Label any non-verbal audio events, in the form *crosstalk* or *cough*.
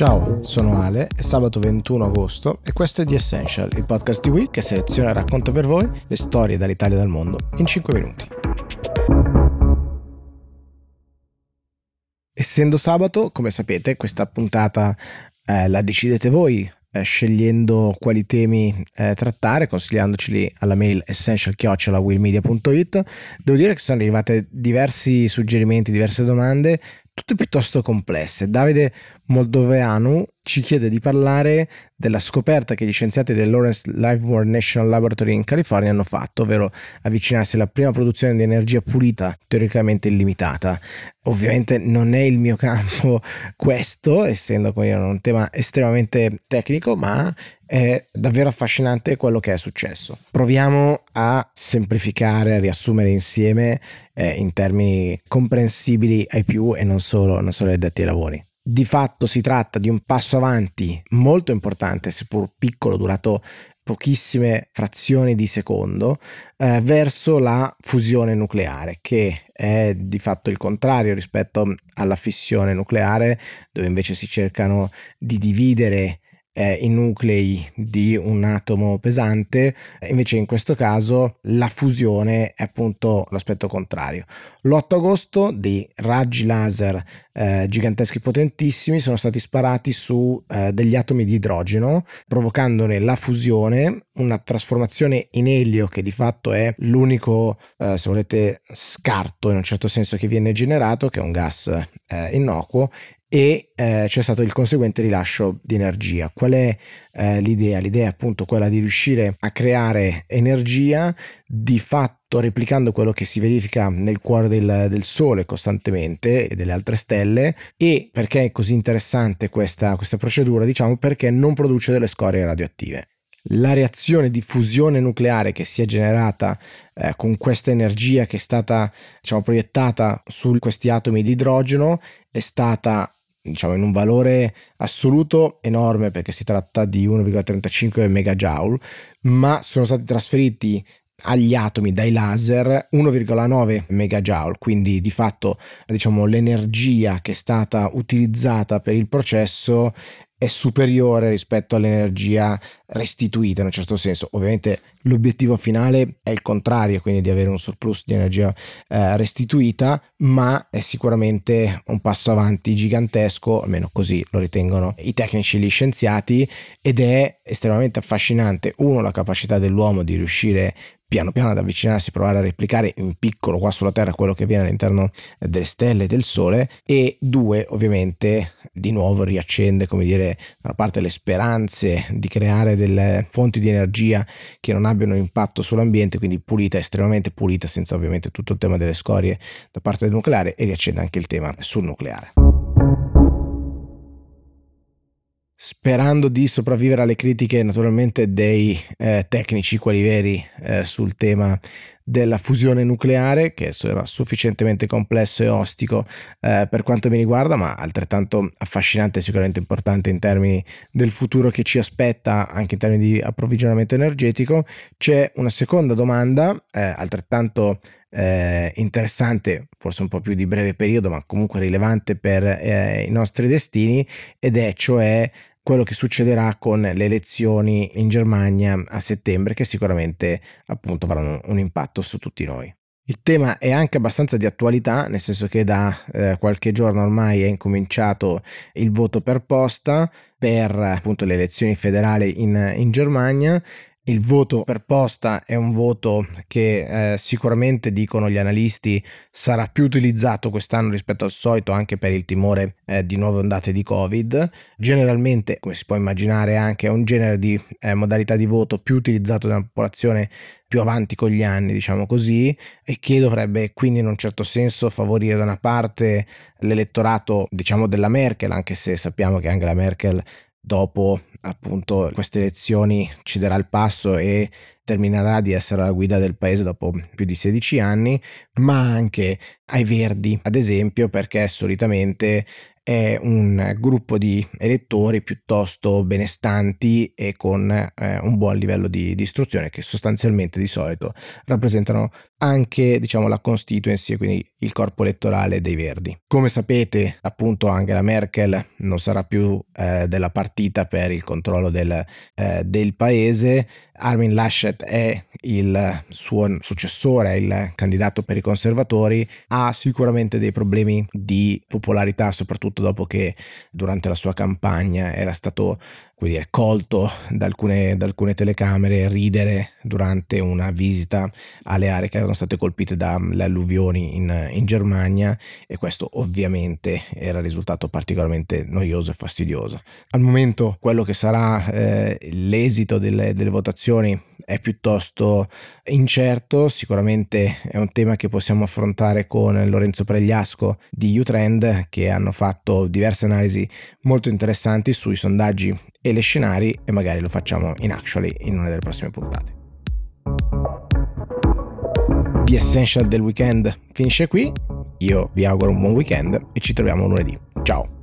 Ciao, sono Ale, è sabato 21 agosto e questo è The Essential, il podcast di Will che seleziona e racconta per voi le storie dall'Italia e dal mondo in 5 minuti. Essendo sabato, come sapete, questa puntata eh, la decidete voi, eh, scegliendo quali temi eh, trattare, consigliandoceli alla mail essential-willmedia.it. Devo dire che sono arrivate diversi suggerimenti, diverse domande tutte piuttosto complesse. Davide Moldoveanu ci chiede di parlare della scoperta che gli scienziati del Lawrence Livermore National Laboratory in California hanno fatto, ovvero avvicinarsi alla prima produzione di energia pulita, teoricamente illimitata. Ovviamente non è il mio *laughs* campo questo, essendo un tema estremamente tecnico, ma è davvero affascinante quello che è successo. Proviamo a semplificare, a riassumere insieme eh, in termini comprensibili ai più e non solo, non solo ai detti ai lavori. Di fatto si tratta di un passo avanti molto importante, seppur piccolo, durato pochissime frazioni di secondo, eh, verso la fusione nucleare, che è di fatto il contrario rispetto alla fissione nucleare, dove invece si cercano di dividere eh, i nuclei di un atomo pesante, invece in questo caso la fusione è appunto l'aspetto contrario. L'8 agosto dei raggi laser eh, giganteschi potentissimi sono stati sparati su eh, degli atomi di idrogeno, provocandone la fusione, una trasformazione in elio che di fatto è l'unico, eh, se volete, scarto in un certo senso che viene generato, che è un gas eh, innocuo, e eh, c'è stato il conseguente rilascio di energia. Qual è eh, l'idea? L'idea è appunto quella di riuscire a creare energia di fatto replicando quello che si verifica nel cuore del, del Sole costantemente e delle altre stelle e perché è così interessante questa, questa procedura? Diciamo perché non produce delle scorie radioattive la reazione di fusione nucleare che si è generata eh, con questa energia che è stata diciamo, proiettata su questi atomi di idrogeno è stata diciamo in un valore assoluto enorme perché si tratta di 1,35 megajoule, ma sono stati trasferiti agli atomi dai laser 1,9 megajoule, quindi di fatto diciamo l'energia che è stata utilizzata per il processo è superiore rispetto all'energia restituita in un certo senso. Ovviamente l'obiettivo finale è il contrario, quindi di avere un surplus di energia eh, restituita, ma è sicuramente un passo avanti gigantesco, almeno così lo ritengono i tecnici e gli scienziati, ed è estremamente affascinante, uno, la capacità dell'uomo di riuscire piano piano ad avvicinarsi, provare a replicare in piccolo qua sulla Terra quello che avviene all'interno delle stelle e del Sole. E due ovviamente di nuovo riaccende come dire da una parte le speranze di creare delle fonti di energia che non abbiano impatto sull'ambiente quindi pulita, estremamente pulita senza ovviamente tutto il tema delle scorie da parte del nucleare e riaccende anche il tema sul nucleare sperando di sopravvivere alle critiche naturalmente dei eh, tecnici, quelli veri, eh, sul tema della fusione nucleare, che era sufficientemente complesso e ostico eh, per quanto mi riguarda, ma altrettanto affascinante e sicuramente importante in termini del futuro che ci aspetta, anche in termini di approvvigionamento energetico. C'è una seconda domanda, eh, altrettanto eh, interessante, forse un po' più di breve periodo, ma comunque rilevante per eh, i nostri destini, ed è cioè quello che succederà con le elezioni in Germania a settembre, che sicuramente appunto avranno un impatto su tutti noi. Il tema è anche abbastanza di attualità, nel senso che da eh, qualche giorno ormai è incominciato il voto per posta per appunto le elezioni federali in, in Germania il voto per posta è un voto che eh, sicuramente dicono gli analisti sarà più utilizzato quest'anno rispetto al solito anche per il timore eh, di nuove ondate di Covid. Generalmente, come si può immaginare, anche è un genere di eh, modalità di voto più utilizzato dalla popolazione più avanti con gli anni, diciamo così, e che dovrebbe quindi in un certo senso favorire da una parte l'elettorato, diciamo, della Merkel, anche se sappiamo che Angela Merkel dopo appunto queste elezioni ci darà il passo e terminerà di essere alla guida del paese dopo più di 16 anni, ma anche ai Verdi, ad esempio, perché solitamente è un gruppo di elettori piuttosto benestanti e con eh, un buon livello di, di, istruzione che sostanzialmente di solito rappresentano anche diciamo, la constituency, quindi il corpo elettorale dei Verdi. Come sapete appunto Angela Merkel non sarà più eh, della partita per il controllo del, eh, del paese, Armin Laschet è il suo successore, il candidato per i conservatori, ha sicuramente dei problemi di popolarità, soprattutto dopo che durante la sua campagna era stato dire, colto da alcune, da alcune, telecamere ridere durante una visita alle aree che erano state colpite dalle alluvioni in, in Germania e questo ovviamente era risultato particolarmente noioso e fastidioso. Al momento quello che sarà eh, l'esito delle, delle votazioni è piuttosto incerto, sicuramente è un tema che possiamo affrontare con Lorenzo Pregliasco di Utrend che hanno fatto diverse analisi molto interessanti sui sondaggi e le scenari e magari lo facciamo in actually in una delle prossime puntate. The Essential del weekend finisce qui, io vi auguro un buon weekend e ci troviamo lunedì. Ciao!